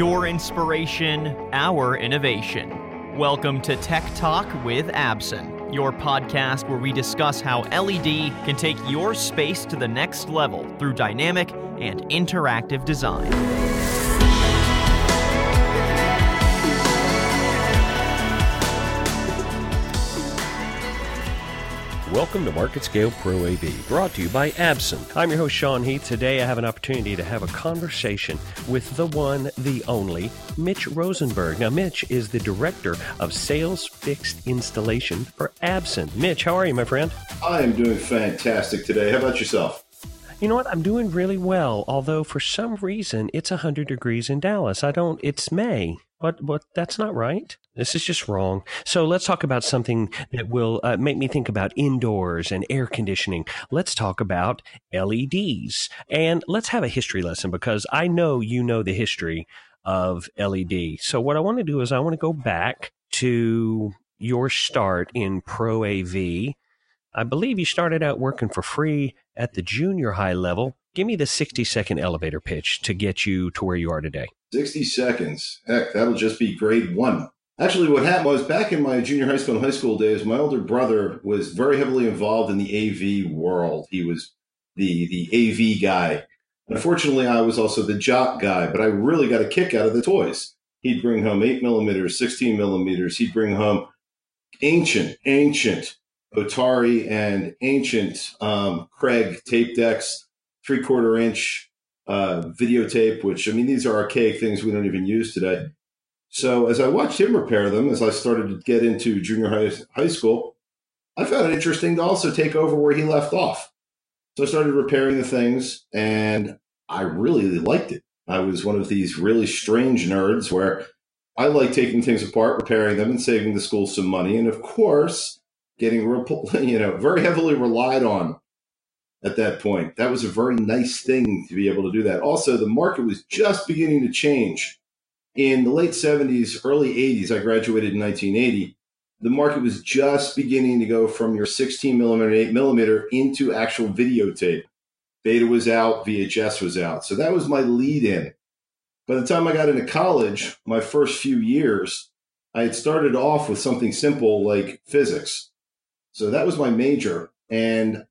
Your inspiration, our innovation. Welcome to Tech Talk with Absen, your podcast where we discuss how LED can take your space to the next level through dynamic and interactive design. Welcome to Market Scale Pro AV, brought to you by Absen. I'm your host, Sean Heath. Today I have an opportunity to have a conversation with the one, the only, Mitch Rosenberg. Now, Mitch is the Director of Sales Fixed Installation for Absen. Mitch, how are you, my friend? I am doing fantastic today. How about yourself? You know what? I'm doing really well, although for some reason it's 100 degrees in Dallas. I don't, it's May. But but that's not right. This is just wrong. So let's talk about something that will uh, make me think about indoors and air conditioning. Let's talk about LEDs and let's have a history lesson because I know you know the history of LED. So what I want to do is I want to go back to your start in Pro AV. I believe you started out working for free at the junior high level. Give me the 60 second elevator pitch to get you to where you are today. 60 seconds. Heck, that'll just be grade one. Actually, what happened was back in my junior high school and high school days, my older brother was very heavily involved in the AV world. He was the the AV guy. Unfortunately, I was also the jock guy, but I really got a kick out of the toys. He'd bring home eight millimeters, 16 millimeters. He'd bring home ancient, ancient Otari and ancient um, Craig tape decks, three quarter inch uh, videotape, which I mean, these are archaic things we don't even use today. So as I watched him repair them, as I started to get into junior high, high school, I found it interesting to also take over where he left off. So I started repairing the things and I really liked it. I was one of these really strange nerds where I like taking things apart, repairing them, and saving the school some money. And of course, getting you know very heavily relied on at that point. That was a very nice thing to be able to do that. Also, the market was just beginning to change. In the late 70s, early 80s, I graduated in 1980. The market was just beginning to go from your 16 millimeter, 8 millimeter into actual videotape. Beta was out, VHS was out. So that was my lead in. By the time I got into college, my first few years, I had started off with something simple like physics. So that was my major. And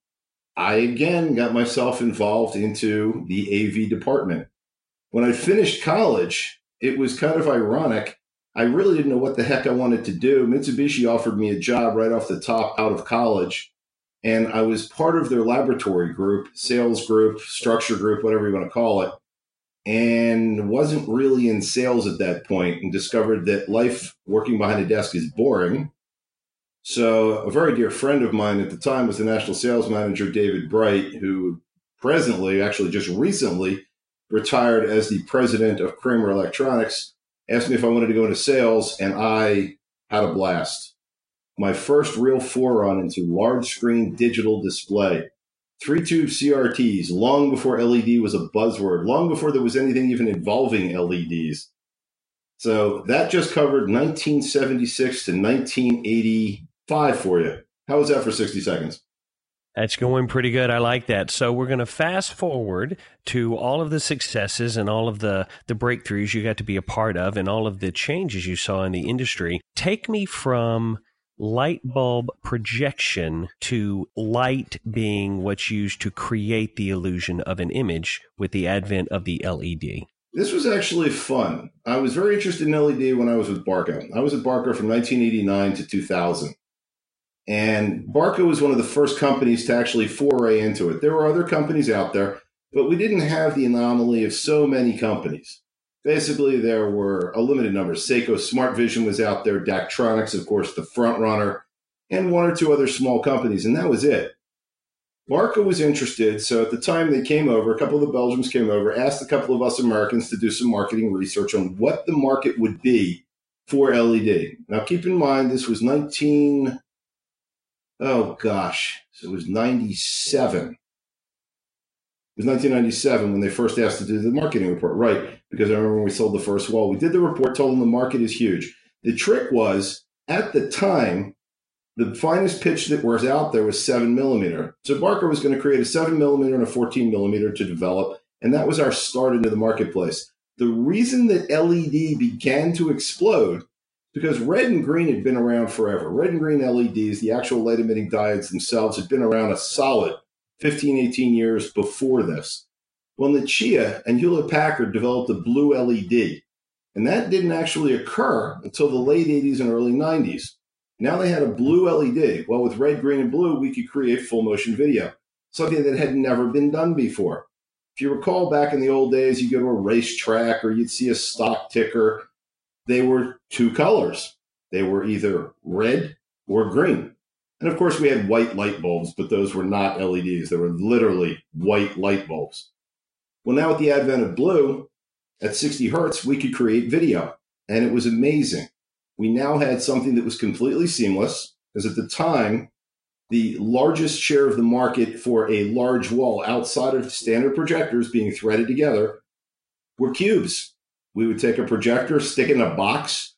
I again got myself involved into the AV department. When I finished college, it was kind of ironic. I really didn't know what the heck I wanted to do. Mitsubishi offered me a job right off the top out of college. And I was part of their laboratory group, sales group, structure group, whatever you want to call it, and wasn't really in sales at that point and discovered that life working behind a desk is boring so, a very dear friend of mine at the time was the national sales manager, David Bright, who presently, actually just recently, retired as the president of Kramer Electronics, asked me if I wanted to go into sales, and I had a blast. My first real forerun into large screen digital display. Three tube CRTs, long before LED was a buzzword, long before there was anything even involving LEDs. So that just covered 1976 to 1980 five for you. How was that for 60 seconds? That's going pretty good. I like that. So we're going to fast forward to all of the successes and all of the, the breakthroughs you got to be a part of and all of the changes you saw in the industry. Take me from light bulb projection to light being what's used to create the illusion of an image with the advent of the LED. This was actually fun. I was very interested in LED when I was with Barco. I was at Barco from 1989 to 2000. And Barco was one of the first companies to actually foray into it. There were other companies out there, but we didn't have the anomaly of so many companies. Basically, there were a limited number. Saco Smart Vision was out there, Daktronics, of course, the front runner, and one or two other small companies, and that was it. Barco was interested, so at the time they came over, a couple of the Belgians came over, asked a couple of us Americans to do some marketing research on what the market would be for LED. Now, keep in mind, this was 19 oh gosh, so it was 97. It was 1997 when they first asked to do the marketing report, right? Because I remember when we sold the first wall, we did the report, told them the market is huge. The trick was at the time, the finest pitch that was out there was seven millimeter. So Barco was going to create a seven millimeter and a 14 millimeter to develop. And that was our start into the marketplace. The reason that LED began to explode because red and green had been around forever. Red and green LEDs, the actual light emitting diodes themselves, had been around a solid 15, 18 years before this. Well, Nichia and Hewlett Packard developed a blue LED, and that didn't actually occur until the late 80s and early 90s. Now they had a blue LED. Well, with red, green, and blue, we could create full motion video, something that had never been done before. If you recall back in the old days, you go to a racetrack or you'd see a stock ticker. They were two colors. They were either red or green. And of course, we had white light bulbs, but those were not LEDs. They were literally white light bulbs. Well, now with the advent of blue, at 60 hertz, we could create video, and it was amazing. We now had something that was completely seamless, because at the time, the largest share of the market for a large wall outside of standard projectors being threaded together were cubes. We would take a projector, stick it in a box,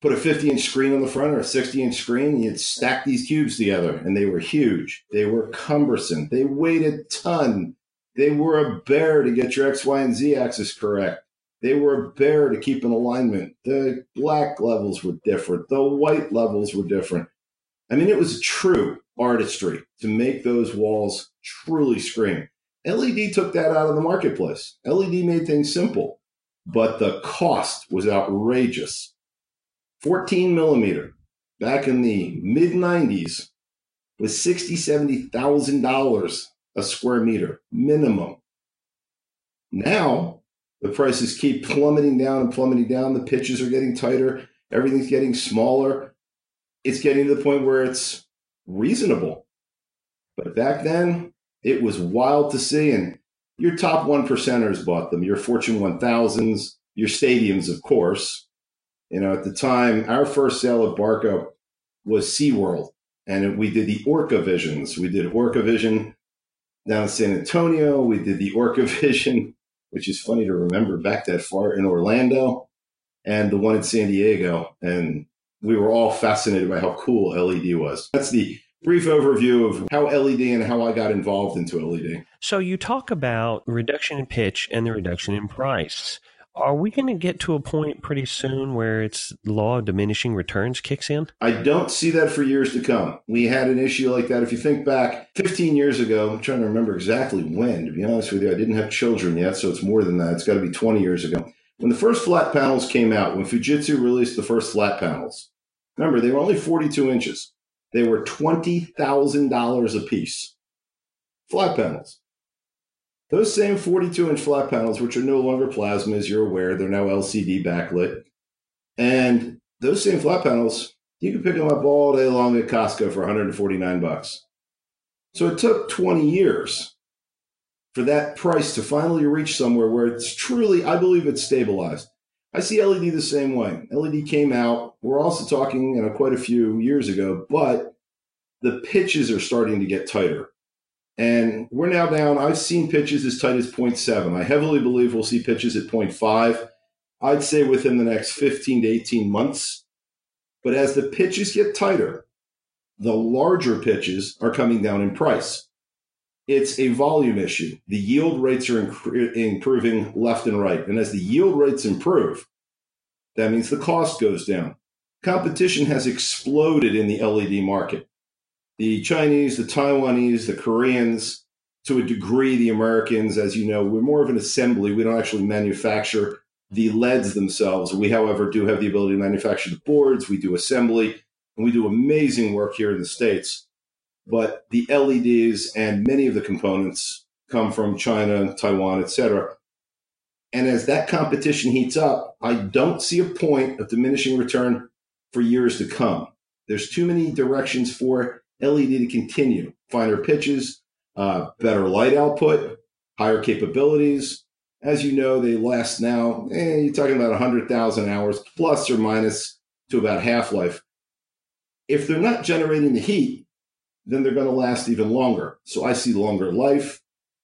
put a 50 inch screen on the front or a 60 inch screen, and you'd stack these cubes together. And they were huge. They were cumbersome. They weighed a ton. They were a bear to get your X, Y, and Z axis correct. They were a bear to keep in alignment. The black levels were different. The white levels were different. I mean, it was true artistry to make those walls truly scream. LED took that out of the marketplace. LED made things simple, but the cost was outrageous. 14 millimeter back in the mid 90s was 60, 70,000 dollars a square meter minimum. Now the prices keep plummeting down and plummeting down. The pitches are getting tighter. Everything's getting smaller. It's getting to the point where it's reasonable. But back then, it was wild to see. And your top one percenters bought them, your Fortune 1000s, your stadiums, of course. You know, at the time, our first sale at Barco was SeaWorld. And we did the Orca Visions. We did Orca Vision down in San Antonio. We did the Orca Vision, which is funny to remember back that far in Orlando, and the one in San Diego. And we were all fascinated by how cool LED was. That's the brief overview of how LED and how I got involved into LED. So you talk about reduction in pitch and the reduction in price. Are we going to get to a point pretty soon where it's law of diminishing returns kicks in? I don't see that for years to come. We had an issue like that. If you think back 15 years ago, I'm trying to remember exactly when, to be honest with you, I didn't have children yet, so it's more than that. It's got to be 20 years ago. When the first flat panels came out, when Fujitsu released the first flat panels, remember, they were only 42 inches. They were $20,000 a piece. Flat panels. Those same 42 inch flat panels, which are no longer plasma, as you're aware, they're now LCD backlit. And those same flat panels, you can pick them up all day long at Costco for 149 bucks. So it took 20 years for that price to finally reach somewhere where it's truly, I believe it's stabilized. I see LED the same way. LED came out. We're also talking, you know, quite a few years ago, but the pitches are starting to get tighter. And we're now down. I've seen pitches as tight as 0.7. I heavily believe we'll see pitches at 0.5. I'd say within the next 15 to 18 months. But as the pitches get tighter, the larger pitches are coming down in price. It's a volume issue. The yield rates are improving left and right. And as the yield rates improve, that means the cost goes down. Competition has exploded in the LED market the Chinese, the Taiwanese, the Koreans, to a degree, the Americans, as you know, we're more of an assembly. We don't actually manufacture the LEDs themselves. We, however, do have the ability to manufacture the boards. We do assembly, and we do amazing work here in the States. But the LEDs and many of the components come from China, Taiwan, etc. And as that competition heats up, I don't see a point of diminishing return for years to come. There's too many directions for LED to continue. Finer pitches, uh, better light output, higher capabilities. As you know, they last now, eh, you're talking about 100,000 hours plus or minus to about half life. If they're not generating the heat, then they're going to last even longer. So I see longer life.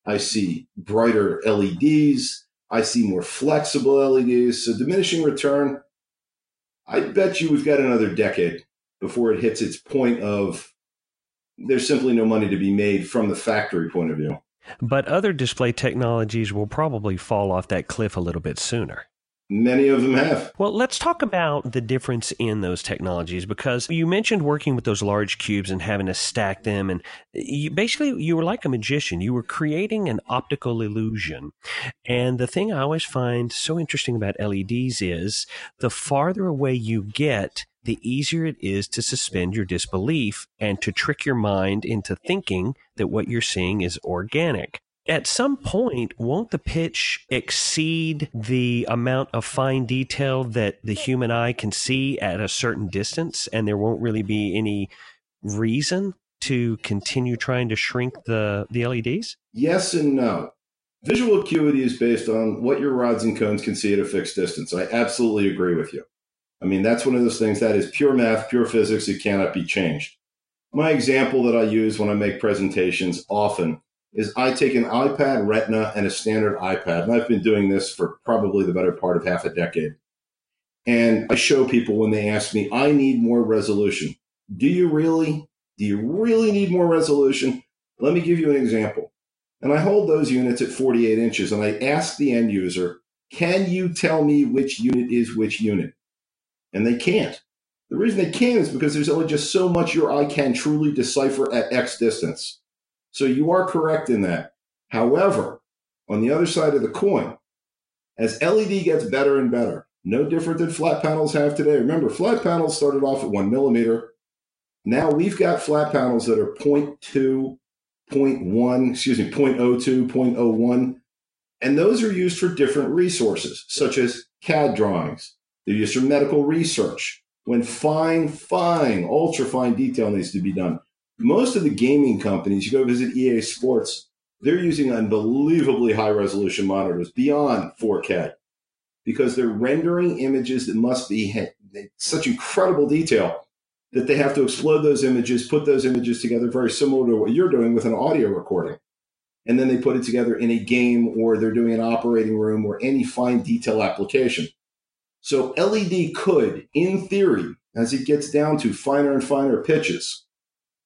I see brighter LEDs. I see more flexible LEDs. So diminishing return, I bet you we've got another decade before it hits its point of there's simply no money to be made from the factory point of view. But other display technologies will probably fall off that cliff a little bit sooner. Many of them have. Well, let's talk about the difference in those technologies because you mentioned working with those large cubes and having to stack them. And you, basically, you were like a magician. You were creating an optical illusion. And the thing I always find so interesting about LEDs is the farther away you get, the easier it is to suspend your disbelief and to trick your mind into thinking that what you're seeing is organic at some point, won't the pitch exceed the amount of fine detail that the human eye can see at a certain distance, and there won't really be any reason to continue trying to shrink the, the LEDs? Yes and no. Visual acuity is based on what your rods and cones can see at a fixed distance. I absolutely agree with you. I mean, that's one of those things that is pure math, pure physics. It cannot be changed. My example that I use when I make presentations often is I take an iPad Retina and a standard iPad, and I've been doing this for probably the better part of half a decade. And I show people when they ask me, I need more resolution. Do you really? Do you really need more resolution? Let me give you an example. And I hold those units at 48 inches and I ask the end user, can you tell me which unit is which unit? And they can't. The reason they can't is because there's only just so much your eye can truly decipher at X distance. So you are correct in that. However, on the other side of the coin, as LED gets better and better, no different than flat panels have today. Remember, flat panels started off at one millimeter. Now we've got flat panels that are 0.2, 0.1, excuse me, 0.02, 0.01. And those are used for different resources, such as CAD drawings. They're used for medical research when fine, fine, ultra fine detail needs to be done most of the gaming companies, you go visit EA Sports, they're using unbelievably high resolution monitors beyond 4K because they're rendering images that must be such incredible detail that they have to explode those images, put those images together very similar to what you're doing with an audio recording. And then they put it together in a game or they're doing an operating room or any fine detail application. So LED could, in theory, as it gets down to finer and finer pitches,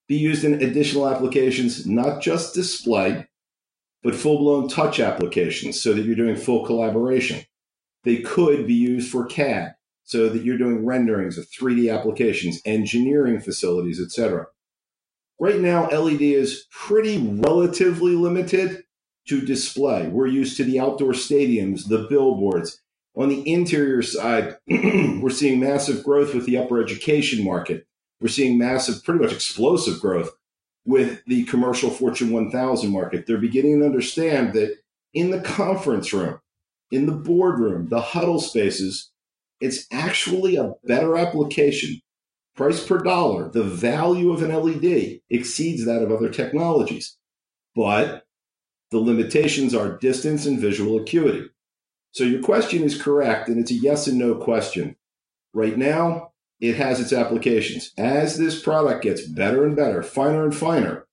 be used in additional applications, not just display, but full blown touch applications so that you're doing full collaboration. They could be used for CAD so that you're doing renderings of 3D applications, engineering facilities, etc. Right now, LED is pretty relatively limited to display. We're used to the outdoor stadiums, the billboards. On the interior side, we're seeing massive growth with the upper education market we're seeing massive, pretty much explosive growth with the commercial Fortune 1000 market. They're beginning to understand that in the conference room, in the boardroom, the huddle spaces, it's actually a better application. Price per dollar, the value of an LED exceeds that of other technologies. But the limitations are distance and visual acuity. So your question is correct, and it's a yes and no question. Right now, it has its applications. As this product gets better and better, finer and finer,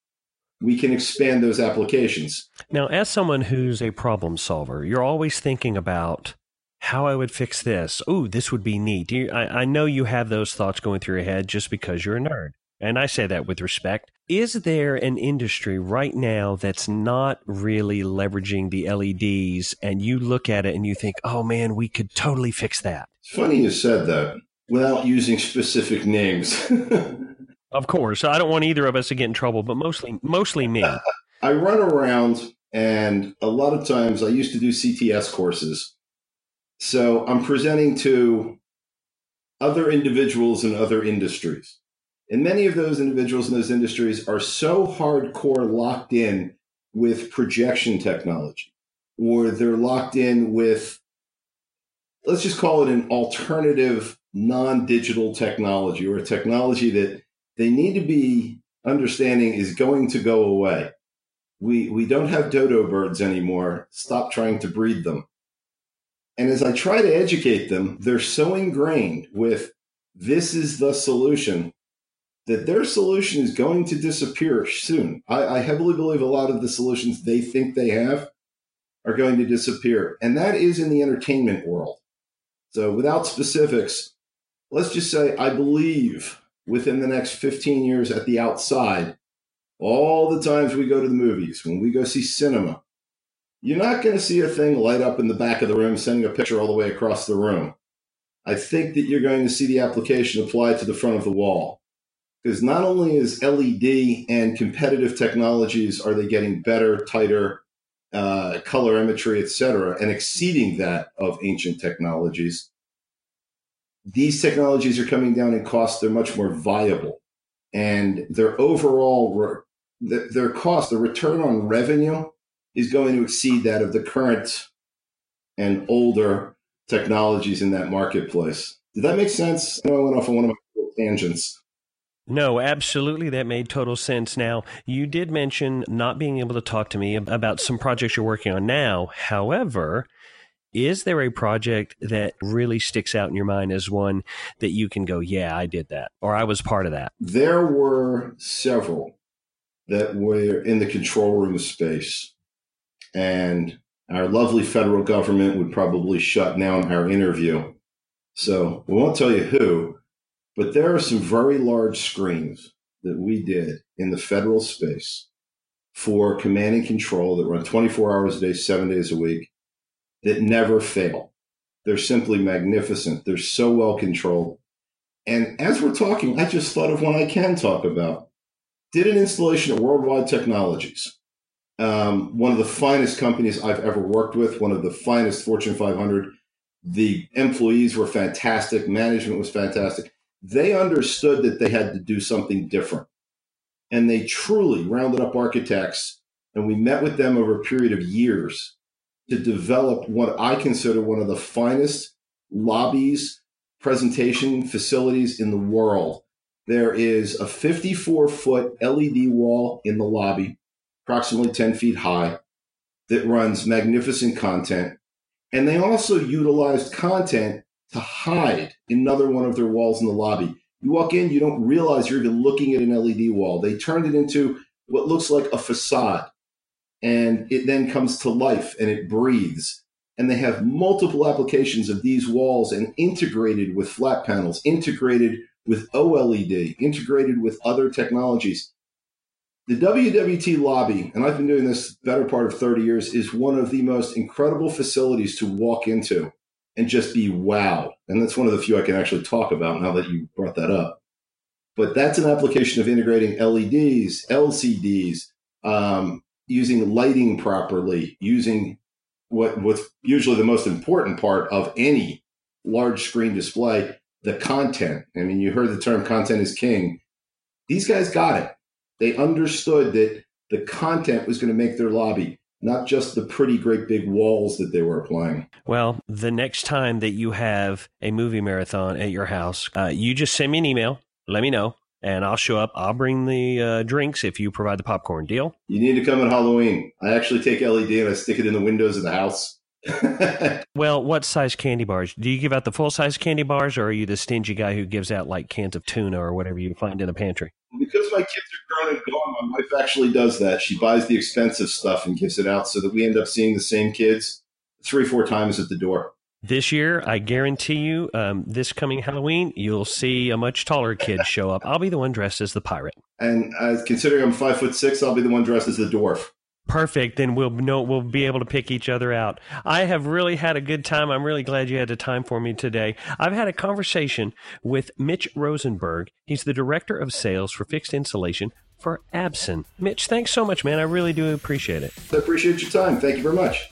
we can expand those applications. Now, as someone who's a problem solver, you're always thinking about how I would fix this. Oh, this would be neat. You, I, I know you have those thoughts going through your head just because you're a nerd. And I say that with respect. Is there an industry right now that's not really leveraging the LEDs and you look at it and you think, oh man, we could totally fix that? It's funny you said that without using specific names. of course, I don't want either of us to get in trouble, but mostly mostly me. I run around and a lot of times I used to do CTS courses. So I'm presenting to other individuals in other industries. And many of those individuals in those industries are so hardcore locked in with projection technology, or they're locked in with, let's just call it an alternative non-digital technology or technology that they need to be understanding is going to go away. We we don't have dodo birds anymore. Stop trying to breed them. And as I try to educate them, they're so ingrained with this is the solution that their solution is going to disappear soon. I, I heavily believe a lot of the solutions they think they have are going to disappear. And that is in the entertainment world. So without specifics, let's just say I believe within the next 15 years at the outside, all the times we go to the movies, when we go see cinema, you're not going to see a thing light up in the back of the room, sending a picture all the way across the room. I think that you're going to see the application applied to the front of the wall. Because not only is LED and competitive technologies are they getting better, tighter, uh, color imagery, etc., and exceeding that of ancient technologies, these technologies are coming down in cost. They're much more viable, and their overall their cost, the return on revenue, is going to exceed that of the current and older technologies in that marketplace. Did that make sense? I know I went off on one of my tangents. No, absolutely. That made total sense. Now, you did mention not being able to talk to me about some projects you're working on now. However, is there a project that really sticks out in your mind as one that you can go, yeah, I did that, or I was part of that? There were several that were in the control room space. And our lovely federal government would probably shut down our interview. So we won't tell you who, but there are some very large screens that we did in the federal space for command and control that run 24 hours a day, seven days a week, that never fail. They're simply magnificent. They're so well controlled. And as we're talking, I just thought of one I can talk about. Did an installation at Worldwide Technologies, um, one of the finest companies I've ever worked with, one of the finest Fortune 500. The employees were fantastic, management was fantastic they understood that they had to do something different. And they truly rounded up architects, and we met with them over a period of years to develop what I consider one of the finest lobbies, presentation facilities in the world. There is a 54 foot LED wall in the lobby, approximately 10 feet high, that runs magnificent content. And they also utilized content to hide another one of their walls in the lobby. You walk in, you don't realize you're even looking at an LED wall. They turned it into what looks like a facade, and it then comes to life and it breathes. And they have multiple applications of these walls and integrated with flat panels, integrated with OLED, integrated with other technologies. The WWT lobby, and I've been doing this better part of 30 years, is one of the most incredible facilities to walk into and just be wow. And that's one of the few I can actually talk about now that you brought that up. But that's an application of integrating LEDs, LCDs, um, using lighting properly, using what what's usually the most important part of any large screen display, the content. I mean, you heard the term content is king. These guys got it. They understood that the content was going to make their lobby not just the pretty great big walls that they were applying. Well, the next time that you have a movie marathon at your house, uh, you just send me an email, let me know, and I'll show up. I'll bring the uh, drinks if you provide the popcorn. Deal? You need to come on Halloween. I actually take LED and I stick it in the windows of the house. well, what size candy bars? Do you give out the full size candy bars, or are you the stingy guy who gives out like cans of tuna or whatever you find in the pantry? Because my kids are grown and gone, my wife actually does that. She buys the expensive stuff and gives it out so that we end up seeing the same kids three, four times at the door. This year, I guarantee you, um, this coming Halloween, you'll see a much taller kid show up. I'll be the one dressed as the pirate. And uh, considering I'm five foot six, I'll be the one dressed as the dwarf. Perfect. Then we'll know we'll be able to pick each other out. I have really had a good time. I'm really glad you had the time for me today. I've had a conversation with Mitch Rosenberg. He's the director of sales for fixed installation for Absen. Mitch, thanks so much, man. I really do appreciate it. I appreciate your time. Thank you very much.